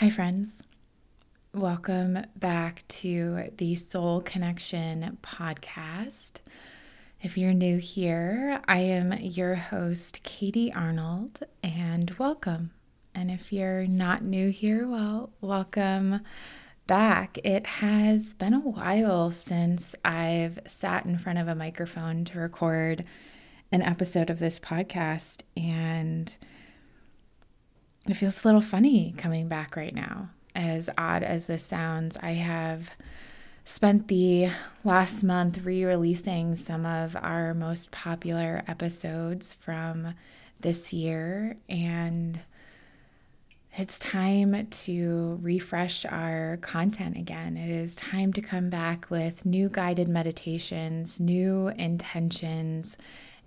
Hi, friends. Welcome back to the Soul Connection podcast. If you're new here, I am your host, Katie Arnold, and welcome. And if you're not new here, well, welcome back. It has been a while since I've sat in front of a microphone to record an episode of this podcast, and it feels a little funny coming back right now. As odd as this sounds, I have spent the last month re releasing some of our most popular episodes from this year, and it's time to refresh our content again. It is time to come back with new guided meditations, new intentions,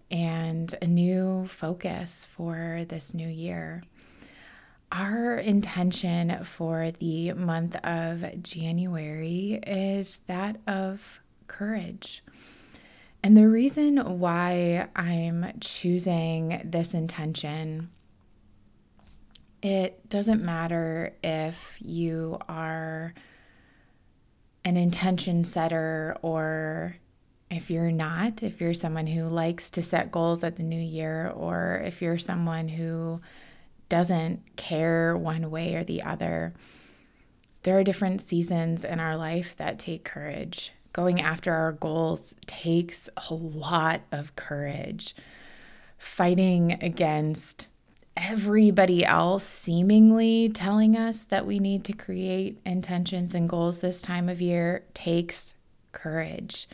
and a new focus for this new year. Our intention for the month of January is that of courage. And the reason why I'm choosing this intention, it doesn't matter if you are an intention setter or if you're not, if you're someone who likes to set goals at the new year, or if you're someone who doesn't care one way or the other. There are different seasons in our life that take courage. Going after our goals takes a lot of courage. Fighting against everybody else seemingly telling us that we need to create intentions and goals this time of year takes courage.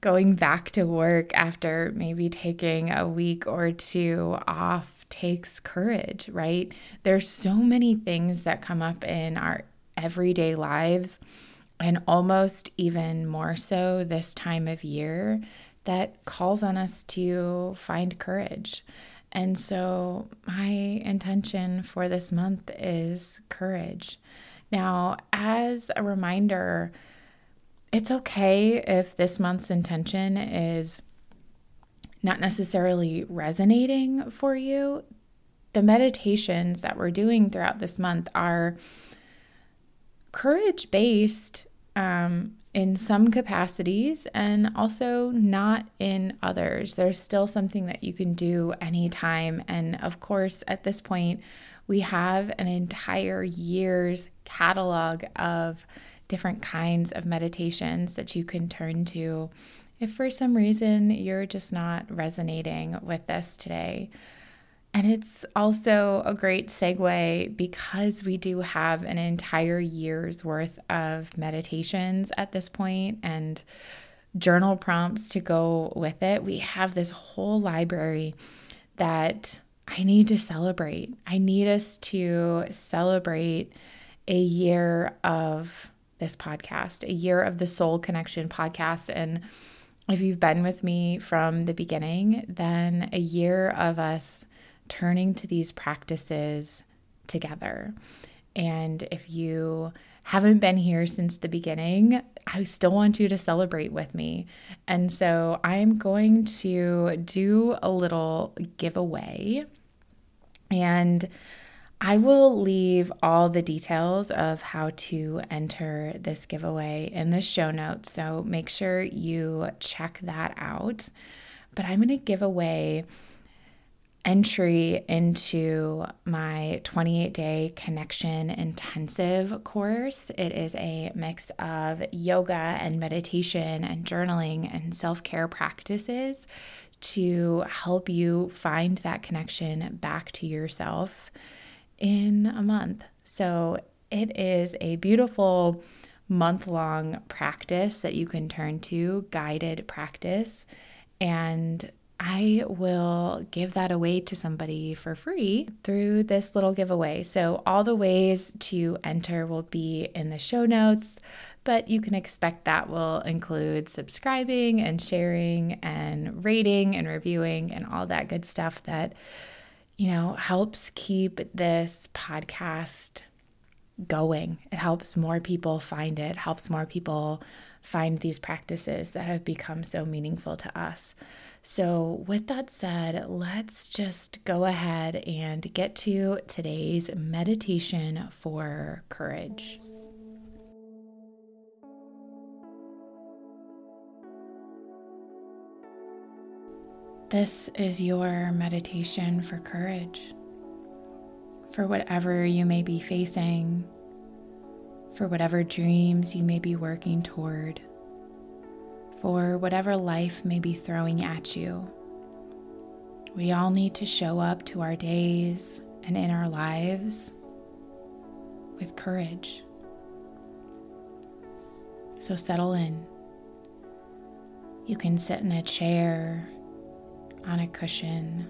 Going back to work after maybe taking a week or two off takes courage, right? There's so many things that come up in our everyday lives, and almost even more so this time of year, that calls on us to find courage. And so, my intention for this month is courage. Now, as a reminder, it's okay if this month's intention is not necessarily resonating for you, the meditations that we're doing throughout this month are courage based um, in some capacities and also not in others. There's still something that you can do anytime. And of course, at this point, we have an entire year's catalog of different kinds of meditations that you can turn to if for some reason you're just not resonating with this today. And it's also a great segue because we do have an entire year's worth of meditations at this point and journal prompts to go with it. We have this whole library that I need to celebrate. I need us to celebrate a year of this podcast, a year of the Soul Connection podcast. And if you've been with me from the beginning, then a year of us turning to these practices together. And if you haven't been here since the beginning, I still want you to celebrate with me. And so I'm going to do a little giveaway. And I will leave all the details of how to enter this giveaway in the show notes. So make sure you check that out. But I'm going to give away entry into my 28 day connection intensive course. It is a mix of yoga and meditation and journaling and self care practices to help you find that connection back to yourself in a month. So it is a beautiful month long practice that you can turn to, guided practice. And I will give that away to somebody for free through this little giveaway. So, all the ways to enter will be in the show notes, but you can expect that will include subscribing and sharing and rating and reviewing and all that good stuff that, you know, helps keep this podcast going. It helps more people find it, helps more people find these practices that have become so meaningful to us. So, with that said, let's just go ahead and get to today's meditation for courage. This is your meditation for courage, for whatever you may be facing, for whatever dreams you may be working toward, for whatever life may be throwing at you. We all need to show up to our days and in our lives with courage. So settle in. You can sit in a chair, on a cushion,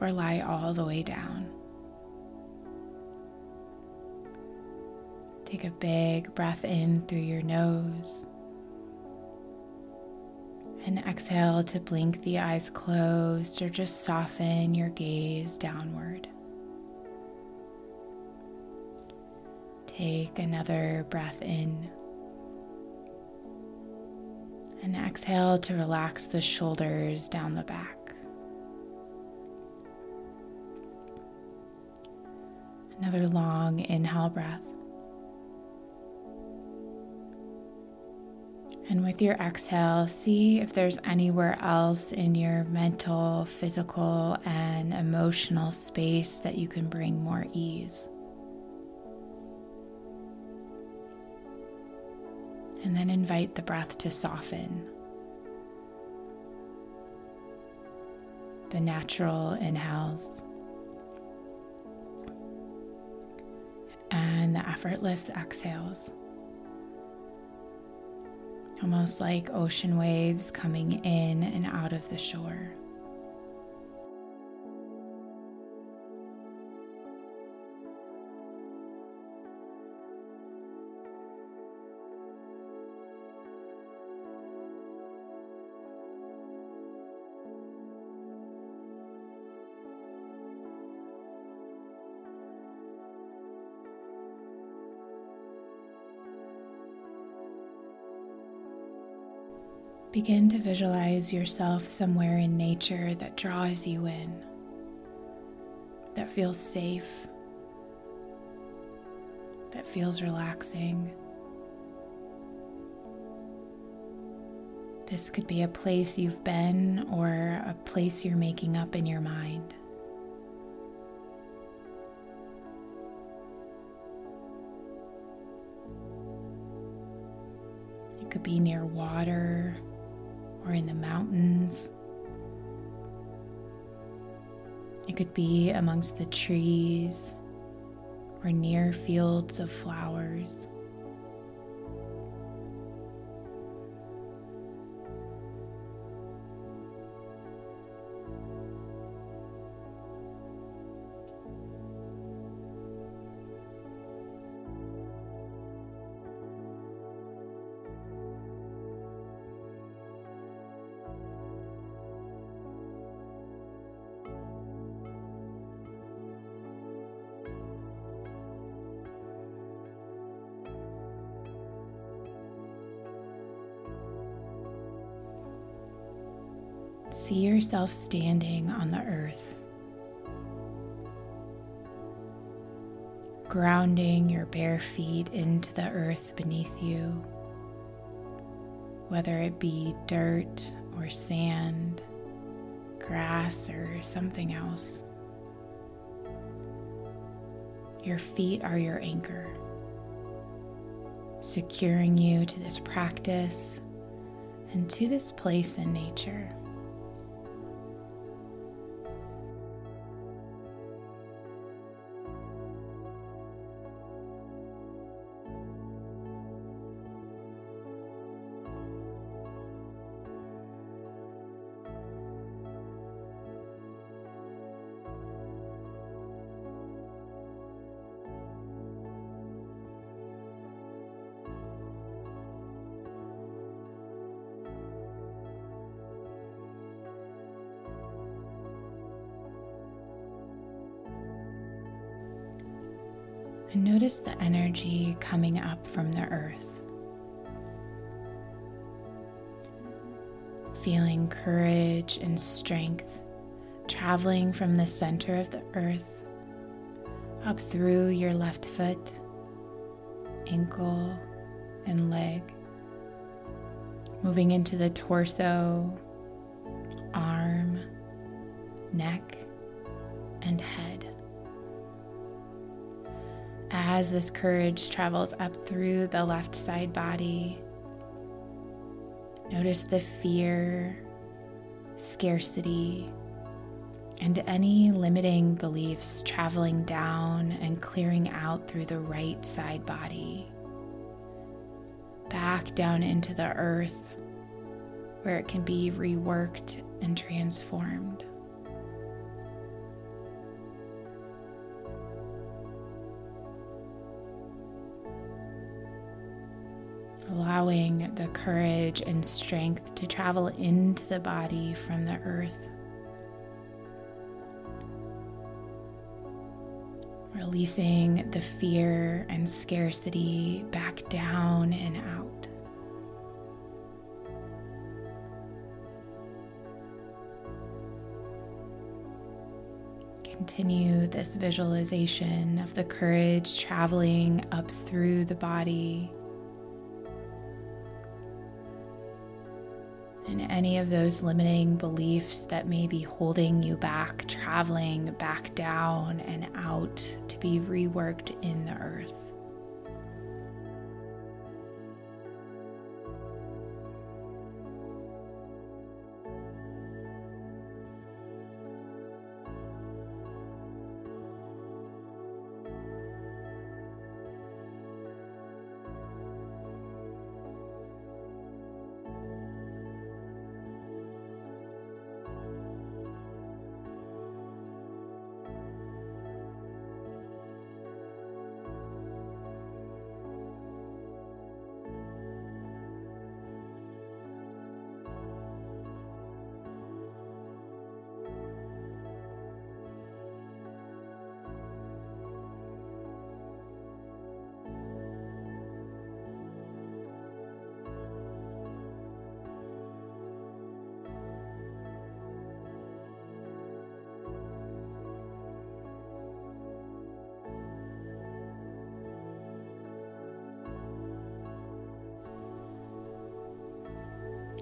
or lie all the way down. Take a big breath in through your nose. And exhale to blink the eyes closed or just soften your gaze downward. Take another breath in. And exhale to relax the shoulders down the back. Another long inhale breath. And with your exhale, see if there's anywhere else in your mental, physical, and emotional space that you can bring more ease. And then invite the breath to soften. The natural inhales and the effortless exhales almost like ocean waves coming in and out of the shore. Begin to visualize yourself somewhere in nature that draws you in, that feels safe, that feels relaxing. This could be a place you've been or a place you're making up in your mind. It could be near water or in the mountains. It could be amongst the trees or near fields of flowers. See yourself standing on the earth, grounding your bare feet into the earth beneath you, whether it be dirt or sand, grass, or something else. Your feet are your anchor, securing you to this practice and to this place in nature. And notice the energy coming up from the earth. Feeling courage and strength traveling from the center of the earth up through your left foot, ankle, and leg, moving into the torso, arm, neck, and head. As this courage travels up through the left side body, notice the fear, scarcity, and any limiting beliefs traveling down and clearing out through the right side body, back down into the earth where it can be reworked and transformed. Allowing the courage and strength to travel into the body from the earth. releasing the fear and scarcity back down and out. Continue this visualization of the courage traveling up through the body and any of those limiting beliefs that may be holding you back, traveling back down and out to be reworked in the earth.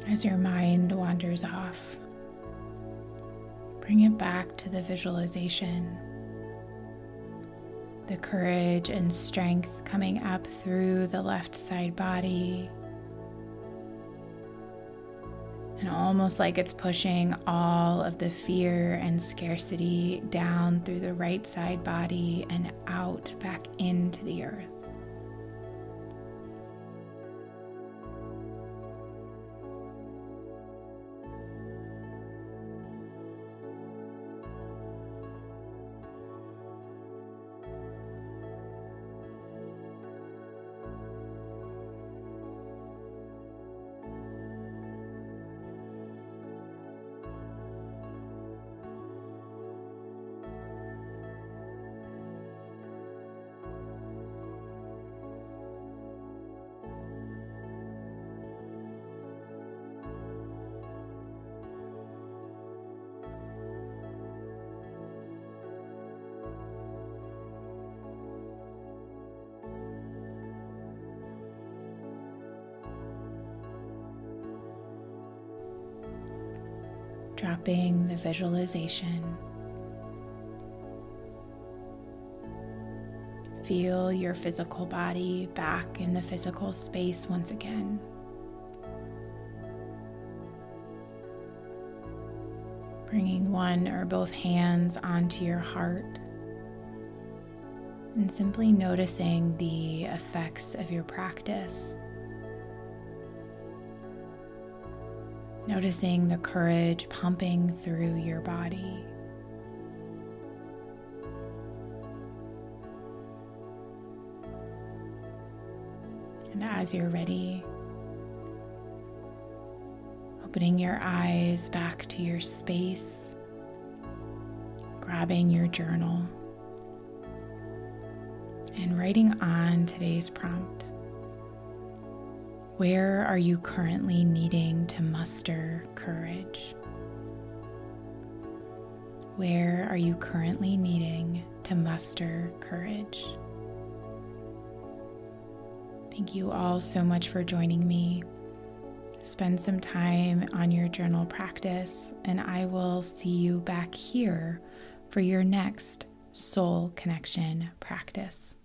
As your mind wanders off, bring it back to the visualization. The courage and strength coming up through the left side body. And almost like it's pushing all of the fear and scarcity down through the right side body and out back into the earth. Dropping the visualization. Feel your physical body back in the physical space once again. Bringing one or both hands onto your heart and simply noticing the effects of your practice. Noticing the courage pumping through your body. And as you're ready, opening your eyes back to your space, grabbing your journal, and writing on today's prompt. Where are you currently needing to muster courage? Where are you currently needing to muster courage? Thank you all so much for joining me. Spend some time on your journal practice, and I will see you back here for your next soul connection practice.